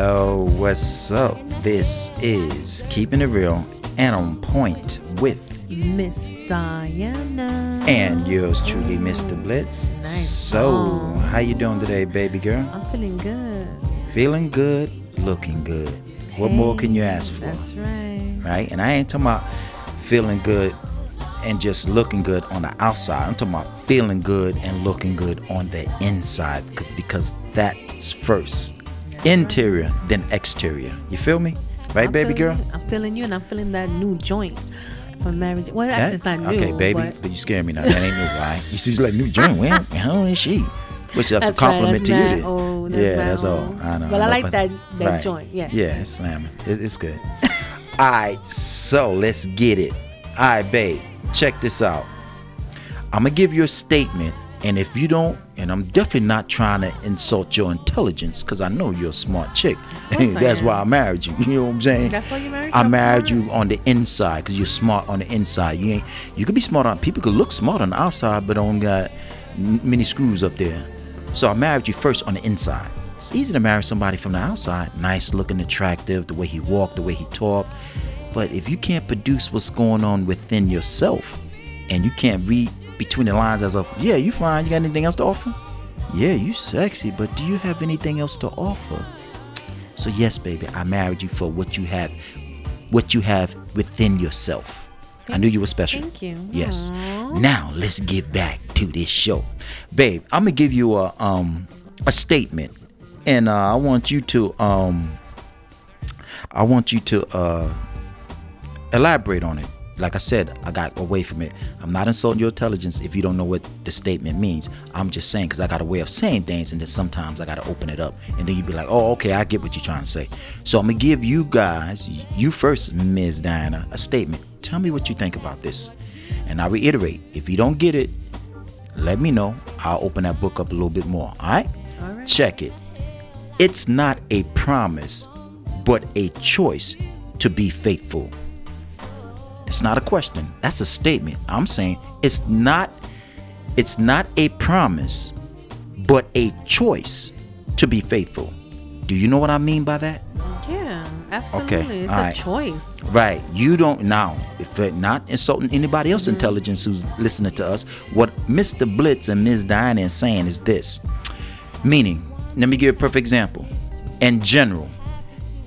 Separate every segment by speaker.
Speaker 1: Yo, what's up? This is Keeping It Real and On Point with
Speaker 2: Miss Diana.
Speaker 1: and yours truly, Mr. Blitz.
Speaker 2: Nice
Speaker 1: So, how you doing today, baby girl?
Speaker 2: I'm feeling good.
Speaker 1: Feeling good, looking good. What more can you ask for?
Speaker 2: That's right.
Speaker 1: right? And I ain't talking about feeling good and just looking good on the outside. I'm talking about feeling good and looking good on the inside because that's first. Interior, than exterior. You feel me? Right,
Speaker 2: I'm
Speaker 1: baby girl?
Speaker 2: you. I'm feeling you, and I'm feeling that new joint for marriage. Well,
Speaker 1: That-
Speaker 2: actually, it's not new.
Speaker 1: okay, baby,
Speaker 2: but
Speaker 1: but you scare me now. That ain't new, right? You see, like new joint. Well, how is she? Which That's a compliment
Speaker 2: right,
Speaker 1: to you.
Speaker 2: old, that's
Speaker 1: yeah, that's all.
Speaker 2: old.
Speaker 1: I know.
Speaker 2: But I like that- that joint, yeah.
Speaker 1: Yeah, it's slamming. It, it's good. all right, so let's get it. All right, babe, check this out. I'm gonna give you a statement, and if you don't, and I'm definitely not trying to insult your intelligence, because I know you're a smart chick. That's why I married you. You know what I'm saying?
Speaker 2: That's why you married
Speaker 1: I? Married you on the inside because you're smart on the inside. You ain't. You could be smart on. People could look smart on the outside, but don't got many screws up there. So I married you first on the inside. It's easy to marry somebody from the outside, nice looking, attractive, the way he walked, the way he talked. But if you can't produce what's going on within yourself, and you can't read between the lines as of, yeah, you fine. You got anything else to offer? Yeah, you sexy, but do you have anything else to offer? So yes, baby, I married you for what you have, what you have within yourself. I knew you were special.
Speaker 2: Thank you.
Speaker 1: Yes.
Speaker 2: Aw.
Speaker 1: Now let's get back to this show, babe. I'm gonna give you a um a statement, and uh, I want you to um I want you to uh elaborate on it. Like I said, I got away from it. I'm not insulting your intelligence if you don't know what the statement means. I'm just saying because I got a way of saying things, and then sometimes I got to open it up, and then you'd be like, "Oh, okay, I get what you're trying to say." So I'm gonna give you guys, you first, Ms. Diana, a statement. Tell me what you think about this, and I reiterate: if you don't get it, let me know. I'll open that book up a little bit more. All right?
Speaker 2: All right.
Speaker 1: Check it. It's not a promise, but a choice to be faithful. It's not a question. That's a statement. I'm saying it's not it's not a promise, but a choice to be faithful. Do you know what I mean by that?
Speaker 2: Yeah, absolutely. It's a
Speaker 1: alright.
Speaker 2: choice.
Speaker 1: Right. You don't now. If it not insulting anybody else's mm-hmm. intelligence who's listening to us, what Mr. Blitz and Ms. Diana is saying is this. Meaning, let me give you a perfect example. In general,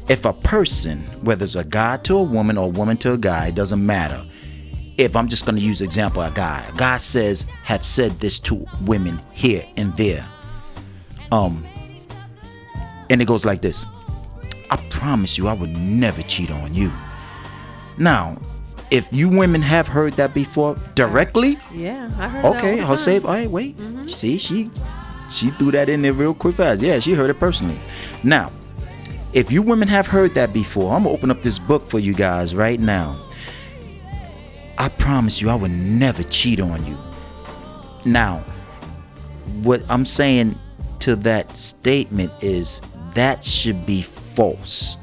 Speaker 1: if a person, whether it's a guy to a woman or a woman to a guy, it doesn't matter. If I'm just gonna use example, a guy, a guy says have said this to women here and there. Um and it goes like this. I promise you I would never cheat on you. Now, if you women have heard that before directly,
Speaker 2: Yeah, I heard that
Speaker 1: okay,
Speaker 2: all the
Speaker 1: Jose, all right, wait. See, she she threw that in there real quick fast. Yeah, she heard it personally. Now, if you women have heard that before, I'm gonna open up this book for you guys right now. I promise you I would never cheat on you. Now, what I'm saying to that statement is that should be false.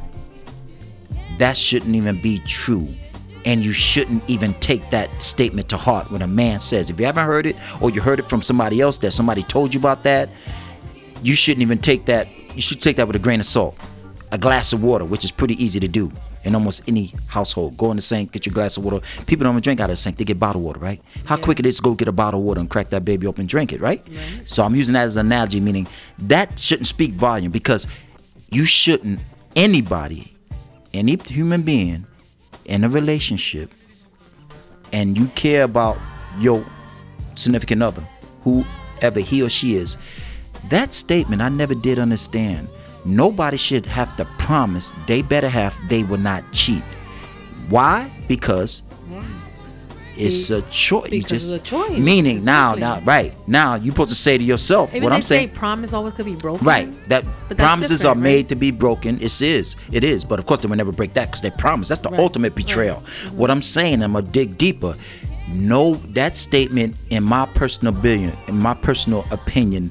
Speaker 1: That shouldn't even be true. And you shouldn't even take that statement to heart when a man says, if you haven't heard it or you heard it from somebody else that somebody told you about that, you shouldn't even take that. You should take that with a grain of salt. A glass of water, which is pretty easy to do in almost any household. Go in the sink, get your glass of water. People don't even drink out of the sink, they get bottled water, right? How quick it is to go get a bottle of water and crack that baby open and drink it, right? So I'm using that as an analogy, meaning that shouldn't speak volume because you shouldn't, anybody, any human being in a relationship, and you care about your significant other, whoever he or she is, that statement I never did understand. Nobody should have to promise they better have they will not cheat. Why? Because it's a choice.
Speaker 2: Because
Speaker 1: just
Speaker 2: it's a choice.
Speaker 1: meaning now,
Speaker 2: Exactly.
Speaker 1: now, right now, you're supposed to say to yourself
Speaker 2: Even
Speaker 1: what I'm saying.
Speaker 2: say promise always could be broken.
Speaker 1: Right. That promises are
Speaker 2: different,
Speaker 1: made
Speaker 2: right?
Speaker 1: to be broken. It is. It is. But of course, they will never break that because they promise. That's the
Speaker 2: Right,
Speaker 1: ultimate
Speaker 2: right.
Speaker 1: betrayal.
Speaker 2: Mm-hmm.
Speaker 1: What I'm saying, I'm gonna dig deeper. No, that statement, in my personal opinion, in my personal opinion,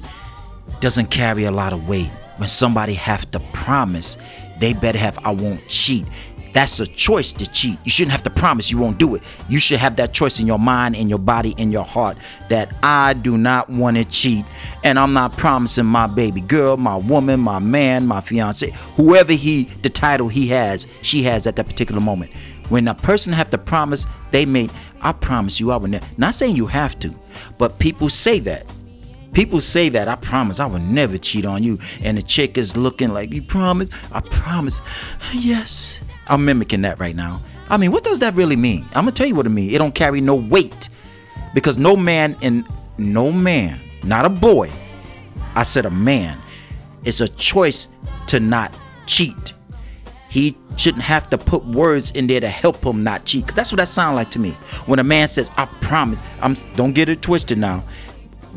Speaker 1: doesn't carry a lot of weight. When somebody have to promise, they better have I won't cheat. That's a choice to cheat. You shouldn't have to promise you won't do it. You should have that choice in your mind, in your body, in your heart that I do not want to cheat. And I'm not promising my baby girl, my woman, my man, my fiance, whoever he, the title he has, she has at that particular moment. When a person have to promise, they made, I promise you I will never, not saying you have to, but people say that. People say that I promise I will never cheat on you, and the chick is looking like you promise. I promise. Yes, I'm mimicking that right now. I mean, what does that really mean? I'm gonna tell you what it means. It don't carry no weight because no man and no man, not a boy. I said a man. It's a choice to not cheat. He shouldn't have to put words in there to help him not cheat. Cause that's what that sounds like to me. When a man says, "I promise," I'm don't get it twisted now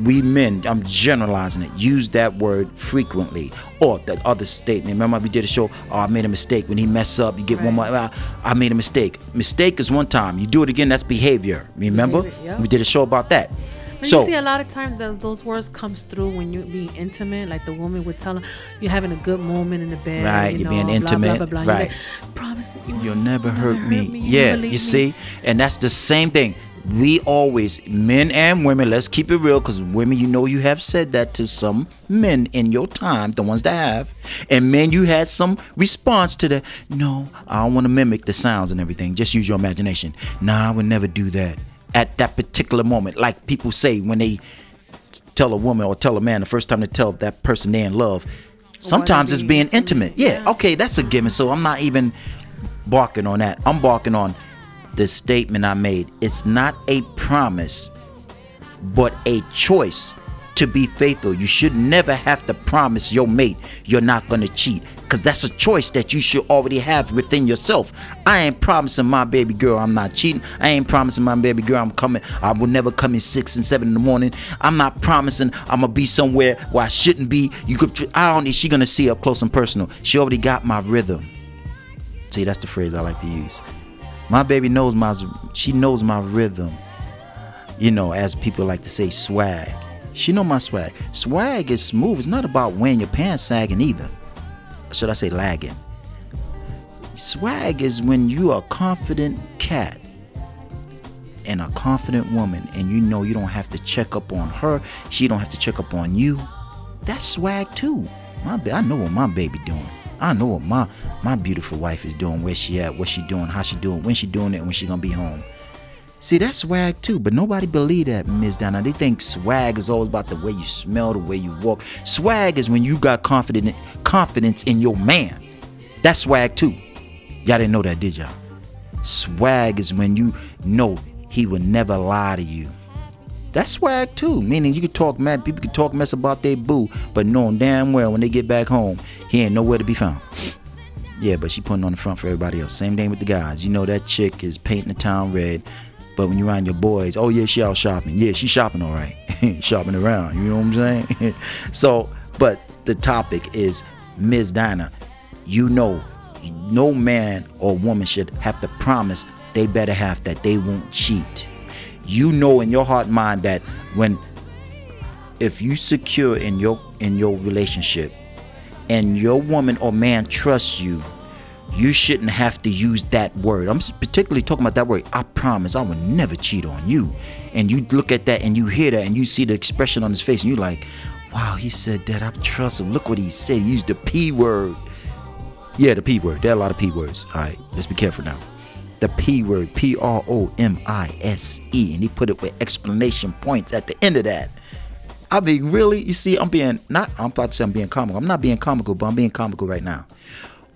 Speaker 1: we men, I'm generalizing it, use that word frequently. Or that other statement. Remember we did a show, oh, I made a mistake. When he mess up, you get right. one more, ah, I made a mistake. Mistake is one time. You do it again, that's behavior. Remember? Behavior, yeah. We did a show about that.
Speaker 2: But so, you see, a lot of times those, those words comes through when you're being intimate. Like the woman would tell him, you're having a good moment in the bed.
Speaker 1: Right, you are being intimate. Blah, blah, blah, right.
Speaker 2: Like, Promise me you
Speaker 1: will never hurt me. me. Yeah, you, you see, and that's the same thing we always men and women let's keep it real because women you know you have said that to some men in your time the ones that have and men you had some response to that. No i don't want to mimic the sounds and everything just use your imagination. Nah i would never do that at that particular moment. Like people say when they tell a woman or tell a man the first time to tell that person they're in love sometimes it's being intimate yeah. okay that's a given so i'm not even barking on that. I'm barking on the statement I made. It's not a promise, but a choice to be faithful. You should never have to promise your mate you're not going to cheat because that's a choice that you should already have within yourself. I ain't promising my baby girl I'm not cheating. I ain't promising my baby girl I'm coming. I will never come in six and seven in the morning. I'm not promising I'm gonna be somewhere where I shouldn't be. You could. I don't. Need she gonna see up close and personal. She already got my rhythm. See, that's the phrase I like to use. My baby knows my she knows my rhythm. You know, as people like to say, swag. She know my swag. Swag is smooth. It's not about wearing your pants sagging either. Should I say lagging? Swag is when you are a confident cat and a confident woman and you know you don't have to check up on her she don't have to check up on you that's swag too my i know what my baby doing I know what my my beautiful wife is doing, where she at, what she doing, how she doing, when she doing it, when she gonna be home. See, that's swag too, but nobody believe that, Ms. Donna. They think swag is all about the way you smell, the way you walk. Swag is when you got confident confidence in your man. That's swag too. Y'all didn't know that, did y'all? Swag is when you know he would never lie to you. That's swag too. Meaning you can talk mad, people can talk mess about their boo, but knowing damn well when they get back home, he ain't nowhere to be found. Yeah, but she putting on the front for everybody else. Same thing with the guys. You know that chick is painting the town red, but when you around your boys, oh yeah, she out shopping. Yeah, she shopping all right, shopping around. You know what I'm saying? so, but the topic is Ms. Dinah. You know, no man or woman should have to promise they better have that they won't cheat you know in your heart mind that when if you secure in your in your relationship and your woman or man trusts you you shouldn't have to use that word. I'm particularly talking about that word i promise i will never cheat on you. And you look at that and you hear that and you see the expression on his face and you're like wow he said that i trust him. Look what he said he used the p word. Yeah the p word there are a lot of p words. All right let's be careful now the P word, P R O M I S E, and he put it with explanation points at the end of that. I mean, really, you see, I'm being not. I'm about to say I'm being comical. I'm not being comical, but I'm being comical right now.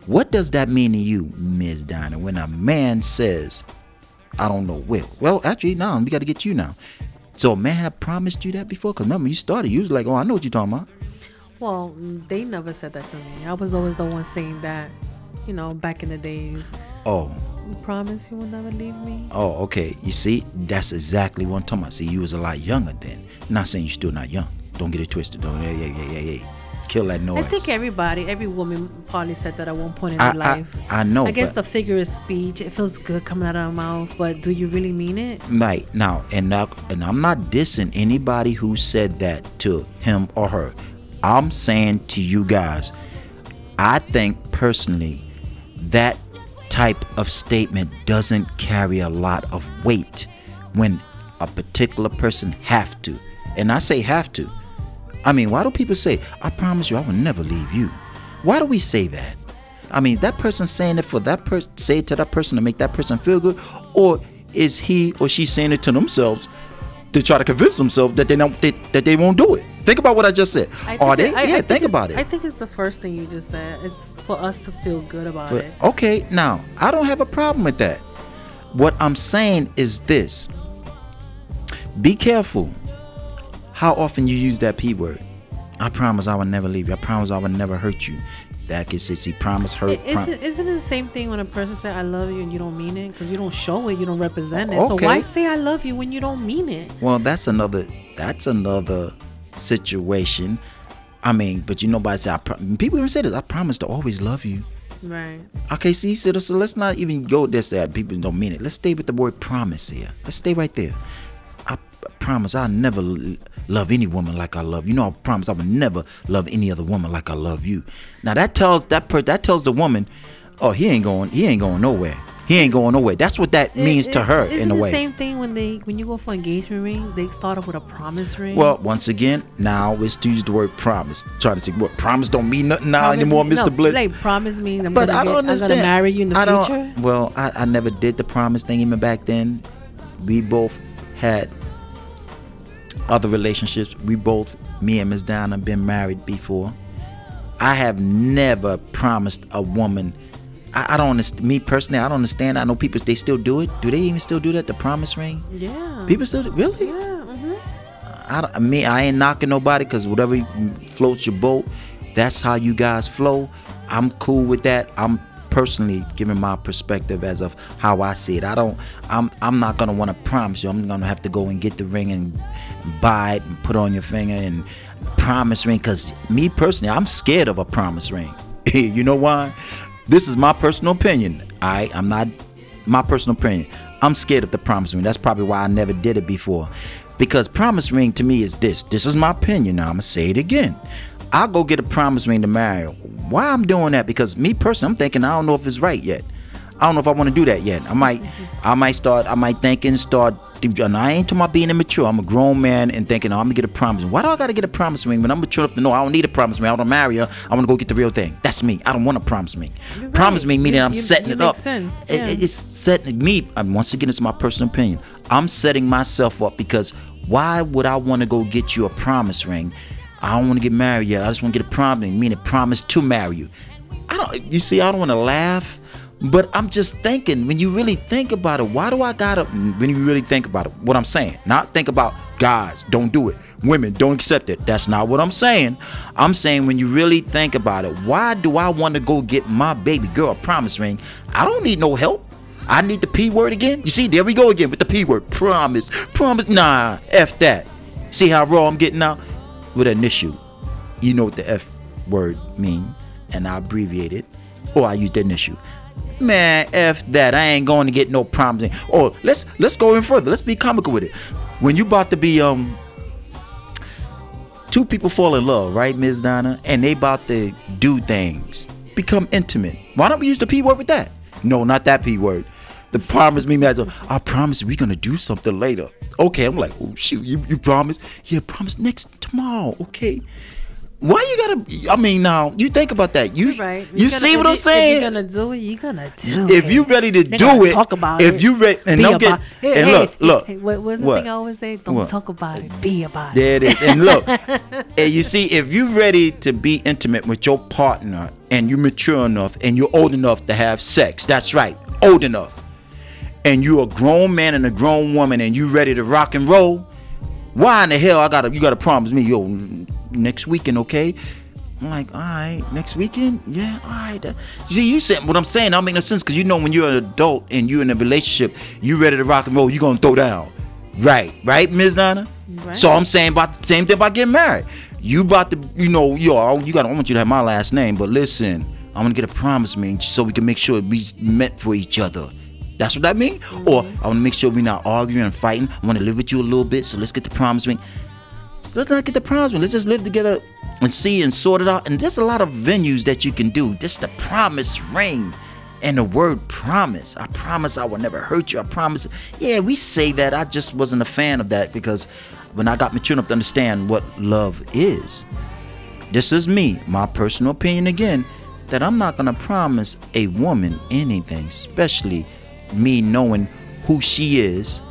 Speaker 1: What does that mean to you, Ms. Dinah, when a man says, "I don't know Will"? Well, actually, now we got to get you now. So, a man have promised you that before? Because remember, you started. You was like, "Oh, I know what you're talking about."
Speaker 2: Well, they never said that to me. I was always the one saying that, you know, back in the days.
Speaker 1: Oh.
Speaker 2: You promise you will never leave me?
Speaker 1: Oh, okay. You see, that's exactly what I'm talking about. See, you was a lot younger then. I'm not saying you're still not young. Don't get it twisted. Don't. Yeah, yeah, yeah, yeah, yeah. Kill that noise.
Speaker 2: I think everybody, every woman probably said that at one point in I, their life.
Speaker 1: I, I know.
Speaker 2: I guess the figure of speech, it feels good coming out of our mouth, but do you really mean it?
Speaker 1: Right. Now, and, now, and I'm not dissing anybody who said that to him or her. I'm saying to you guys, I think personally that type of statement doesn't carry a lot of weight when a particular person have to. And I say have to. I mean, why do people say, I promise you I will never leave you? Why do we say that? I mean, that person saying it for that person, say it to that person to make that person feel good, or is he or she saying it to themselves to try to convince themselves that they don't they, that they won't do it? Think about what I just said.
Speaker 2: I
Speaker 1: Are they?
Speaker 2: think it- I- I
Speaker 1: yeah, think,
Speaker 2: it's-
Speaker 1: about it.
Speaker 2: I think it's the first thing you just said. It's for us to feel good about
Speaker 1: But,
Speaker 2: it.
Speaker 1: okay, now I don't have a problem with that. What I'm saying is this: be careful how often you use that p word. I promise I will never leave you. I promise I will never hurt you. That can say, see, promise, hurt.
Speaker 2: It-
Speaker 1: prom-
Speaker 2: Isn't, isn't it the same thing when a person say I love you and you don't mean it because you don't show it, you don't represent it. So why say I love you when you don't mean it?
Speaker 1: Well, that's another. That's another situation. I mean, but you know, by say, I pro- people even say this. I promise to always love you.
Speaker 2: Right.
Speaker 1: Okay, see, so, so let's not even go this that people don't mean it. Let's stay with the word promise here. Let's stay right there. I promise I'll never love any woman like I love you. know, I promise I will never love any other woman like I love you. Now that tells that per- that tells the woman, oh, he ain't going, he ain't going nowhere. He ain't going nowhere. That's what that means
Speaker 2: It-
Speaker 1: to her in a
Speaker 2: the
Speaker 1: way.
Speaker 2: same thing when they when you go for engagement ring, they start off with a promise ring.
Speaker 1: Well, once again, now let's use the word promise. Try to say what promise don't mean nothing now
Speaker 2: Promise
Speaker 1: anymore,
Speaker 2: me-
Speaker 1: Mr.
Speaker 2: no,
Speaker 1: Blitz.
Speaker 2: Like promise me I'm
Speaker 1: but
Speaker 2: gonna
Speaker 1: I
Speaker 2: get,
Speaker 1: don't
Speaker 2: I'm gonna marry you in the
Speaker 1: I
Speaker 2: future.
Speaker 1: Well, I, I never did the promise thing even back then. We both had other relationships. We both, me and Miss Donna, been married before. I have never promised a woman. I, I don't understand. Me personally, I don't understand. I know people they still do it. Do they even still do that? The promise ring?
Speaker 2: Yeah.
Speaker 1: People still really?
Speaker 2: Yeah. hmm
Speaker 1: I, don't- me, I ain't knocking nobody because whatever floats your boat, that's how you guys flow. I'm cool with that. I'm personally giving my perspective as of how I see it. I don't. I'm. I'm not gonna want to promise you. I'm gonna have to go and get the ring and buy it and put on your finger and promise ring. Cause me personally, I'm scared of a promise ring. you know why? This is my personal opinion. I. I'm not my personal opinion. I'm scared of the promise ring. That's probably why I never did it before. Because promise ring to me is this. This is my opinion. Now I'm gonna say it again. I'll go get a promise ring to marry. her. Why I'm doing that? Because me personally, I'm thinking I don't know if it's right yet. I don't know if I want to do that yet. I might, I might start, I might think and start. And I ain't talking about being immature. I'm a grown man and thinking, oh, I'm gonna get a promise ring. Why do I gotta get a promise ring when I'm mature enough to know I don't need a promise ring? I want to marry her. I want to go get the real thing. That's me. I don't want a promise ring. Promise ring meaning
Speaker 2: You-
Speaker 1: I'm
Speaker 2: you-
Speaker 1: setting
Speaker 2: you
Speaker 1: it up.
Speaker 2: sense. Yeah.
Speaker 1: it- it's setting me. And once again, it's my personal opinion. I'm setting myself up because why would I want to go get you a promise ring? I don't want to get married yet. I just want to get a promise meaning promise to marry you. I don't. You see, I don't want to laugh, but I'm just thinking. When you really think about it, why do I gotta? When you really think about it, what I'm saying, not think about guys, don't do it. Women, don't accept it. That's not what I'm saying. I'm saying when you really think about it, why do I want to go get my baby girl a promise ring? I don't need no help. I need the P word again. You see, there we go again with the P word. Promise, promise. Nah, f that. See how raw I'm getting now with an issue. You know what the F word mean, and I abbreviate it, or I use the initial. Man, F that. I ain't going to get no promise. Or let's let's go in further. Let's be comical with it. When you about to be um two people fall in love, right, Ms. Donna, and they about to do things, become intimate. Why don't we use the P word with that? No, not that P word. The promise me, man. I promise we're gonna do something later. Okay, I'm like, oh shoot, you, you promise? Yeah, promise next tomorrow. Okay. Why you gotta? I mean, now you think about that. You
Speaker 2: right.
Speaker 1: you
Speaker 2: You're
Speaker 1: see what I'm
Speaker 2: you-
Speaker 1: saying?
Speaker 2: If you're gonna do it, you're gonna do
Speaker 1: if
Speaker 2: it.
Speaker 1: If you ready to
Speaker 2: They're
Speaker 1: do it,
Speaker 2: talk about
Speaker 1: if
Speaker 2: it.
Speaker 1: you ready, and don't get,
Speaker 2: Hey,
Speaker 1: and
Speaker 2: hey,
Speaker 1: look, look,
Speaker 2: hey, what, what's the
Speaker 1: what?
Speaker 2: thing I always say? Don't
Speaker 1: What?
Speaker 2: talk about it. Be about it.
Speaker 1: There it is. And look, and you see, if you're ready to be intimate with your partner and you're mature enough and you're old enough to have sex, that's right, old enough, and you're a grown man and a grown woman and you ready to rock and roll, why in the hell I gotta you gotta promise me, yo, next weekend, okay? I'm like, all right, next weekend, yeah, all right. See, you said what I'm saying. Don't make no sense because you know when you're an adult and you're in a relationship, you ready to rock and roll, you're gonna throw down, right? Right, Ms. Nana?
Speaker 2: Right.
Speaker 1: So I'm saying about the same thing about getting married. You about to, you know, yo, you got. I want you to have my last name, but listen, I'm gonna get a promise ring so we can make sure we meant for each other. That's what that mean. Mm-hmm. Or I want to make sure we're not arguing and fighting. I want to live with you a little bit, so let's get the promise ring. So let's not get the promise ring. Let's just live together and see and sort it out. And there's a lot of venues that you can do. Just the promise ring. And the word promise, I promise I will never hurt you. I promise. Yeah, we say that. I just wasn't a fan of that because when I got mature enough to understand what love is, this is me, my personal opinion again, that I'm not going to promise a woman anything, especially me knowing who she is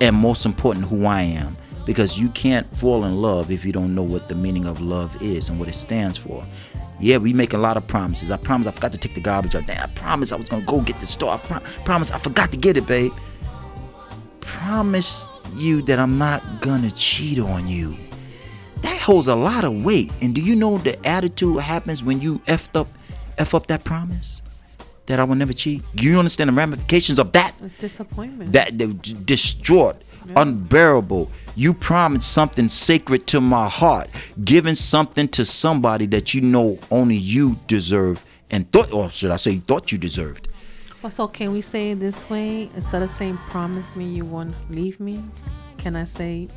Speaker 1: and most important, who I am. Because you can't fall in love if you don't know what the meaning of love is and what it stands for. Yeah, we make a lot of promises. I promise I forgot to take the garbage out. Damn, I promise I was gonna go get the store. I pro- promise I forgot to get it, babe. Promise you that I'm not gonna cheat on you. That holds a lot of weight. And do you know the attitude happens when you effed up, f up that promise? That I will never cheat. You understand the ramifications of that?
Speaker 2: Disappointment.
Speaker 1: That d- distraught, unbearable. You promised something sacred to my heart, giving something to somebody that you know only you deserve and thought, or should I say, thought you deserved.
Speaker 2: Well, so can we say it this way instead of saying "promise me you won't leave me"? Can I say,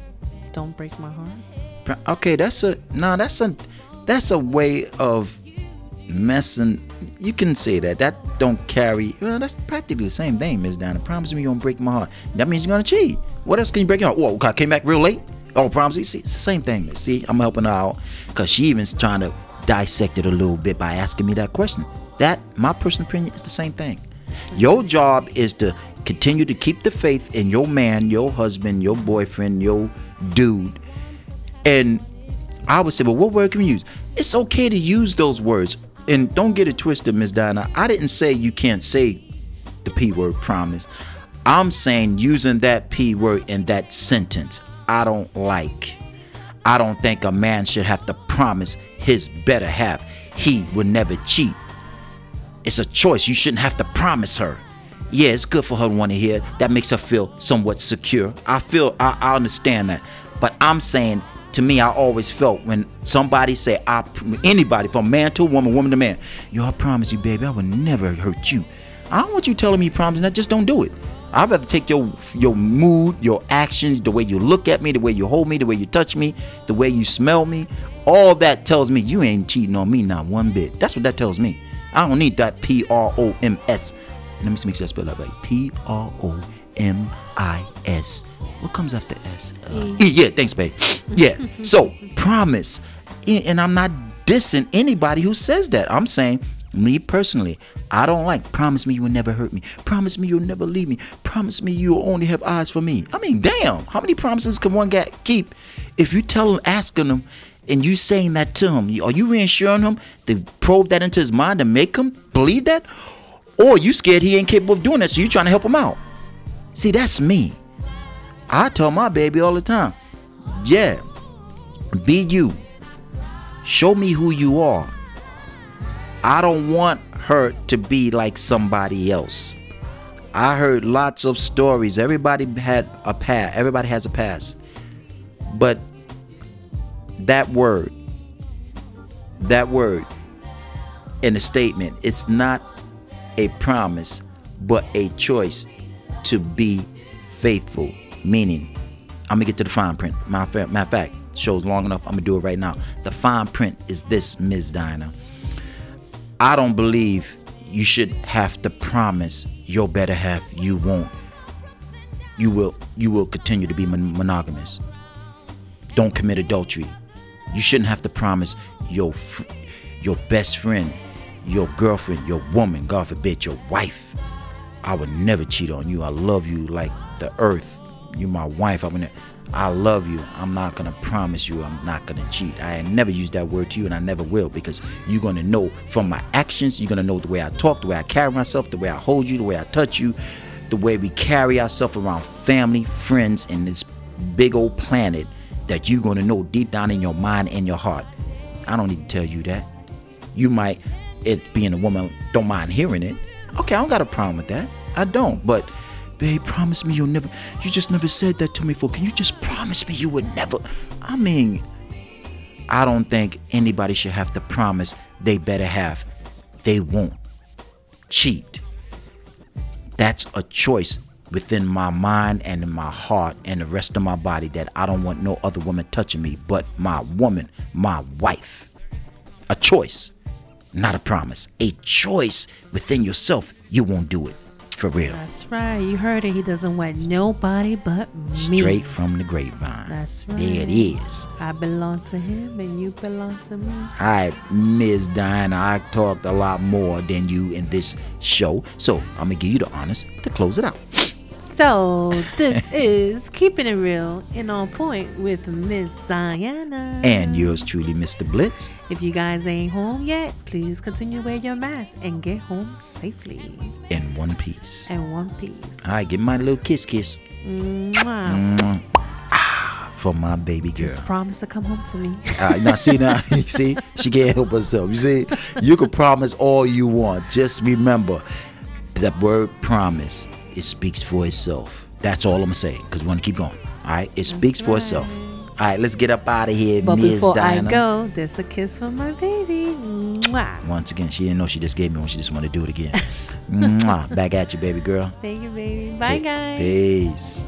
Speaker 2: "Don't break my heart"?
Speaker 1: Okay, that's a no. That's a that's a way of messing. You can say that. That don't carry. Well, that's practically the same thing, Miss Donna. Promise me you won't break my heart. That means you're gonna cheat. What else can you break your heart? Whoa, I came back real late. Oh, promise. you? See, it's the same thing. Miss. See, I'm helping her out because she even's trying to dissect it a little bit by asking me that question. That, my personal opinion, is the same thing. Your job is to continue to keep the faith in your man, your husband, your boyfriend, your dude, and I would say, well, what word can we use? It's okay to use those words. And don't get it twisted, Miss Dinah. I didn't say you can't say the P word promise. I'm saying using that P word in that sentence, I don't like. I don't think a man should have to promise his better half he would never cheat. It's a choice. You shouldn't have to promise her. Yeah, it's good for her to want to hear. That makes her feel somewhat secure. I feel I, I understand that. But I'm saying to me, I always felt when somebody say I anybody from man to woman, woman to man, yo, I promise you, baby, I will never hurt you. I don't want you telling me promising that. Just don't do it. I'd rather take your your mood, your actions, the way you look at me, the way you hold me, the way you touch me, the way you smell me. All that tells me you ain't cheating on me not one bit. That's what that tells me. I don't need that P R O M S. Let me make sure I spell that right. P R O M I S. What comes after S? Uh, E. Yeah, thanks, babe. Yeah. So promise, and I'm not dissing anybody who says that. I'm saying me personally, I don't like promise me you will never hurt me. Promise me you'll never leave me. Promise me you'll only have eyes for me. I mean, damn, how many promises can one guy keep if you tell him, asking him, and you saying that to him? Are you reassuring him to probe that into his mind and make him believe that? Or you scared he ain't capable of doing that, so you trying to help him out? See, that's me. I tell my baby all the time, yeah, be you. Show me who you are. I don't want her to be like somebody else. I heard lots of stories. Everybody had a past. Everybody has a past. But that word, that word in a statement, it's not a promise, but a choice to be faithful. Meaning, I'm gonna get to the fine print. Matter of fact, show's long enough. I'm gonna do it right now. The fine print is this, Ms. Dinah. I don't believe you should have to promise your better half you won't. You will. You will continue to be mon- monogamous. Don't commit adultery. You shouldn't have to promise your fr- your best friend, your girlfriend, your woman, God forbid, your wife. I would never cheat on you. I love you like the earth. You're my wife. I would. I love you. I'm not gonna promise you I'm not gonna cheat. I never use that word to you, and I never will because you're gonna know from my actions. You're gonna know the way I talk, the way I carry myself, the way I hold you, the way I touch you, the way we carry ourselves around family, friends, and this big old planet. That you're gonna know deep down in your mind and your heart. I don't need to tell you that. You might, it being a woman, don't mind hearing it. Okay, I don't got a problem with that. I don't. But, babe, promise me you'll never. You just never said that to me before. Can you just promise me you would never? I mean, I don't think anybody should have to promise they better have. They won't cheat. That's a choice within my mind and in my heart and the rest of my body that I don't want no other woman touching me but my woman, my wife. A choice. not a promise. A choice within yourself. You won't do it. For real.
Speaker 2: That's right. You heard it. He doesn't want nobody but me.
Speaker 1: Straight from the grapevine.
Speaker 2: That's right.
Speaker 1: There it is.
Speaker 2: I belong to him and you belong to me.
Speaker 1: All right, Ms. Diana, I talked a lot more than you in this show, so I'm gonna give you the honors to close it out.
Speaker 2: So this is keeping it real and on point with Miss Diana.
Speaker 1: And yours truly, Mr. Blitz.
Speaker 2: if you guys ain't home yet, please continue to wear your mask and get home safely.
Speaker 1: In one piece.
Speaker 2: In one piece.
Speaker 1: All right, give my little kiss, kiss
Speaker 2: Mwah.
Speaker 1: Mwah. Ah, for my baby girl.
Speaker 2: Just promise to come home to me.
Speaker 1: All right, now see now, you see, she can't help herself. You see, you can promise all you want. Just remember that word promise. It speaks for itself. That's all I'm gonna say. Cause we want to keep going. All right, it speaks for itself. All right, let's get up out of here,
Speaker 2: But
Speaker 1: Ms.
Speaker 2: before
Speaker 1: Diana.
Speaker 2: I go, there's a kiss for my baby. Mwah.
Speaker 1: Once again, she didn't know she just gave me one. She just wanted to do it again. Mwah. Back at you, baby girl.
Speaker 2: Thank you, baby. Bye, guys.
Speaker 1: Peace.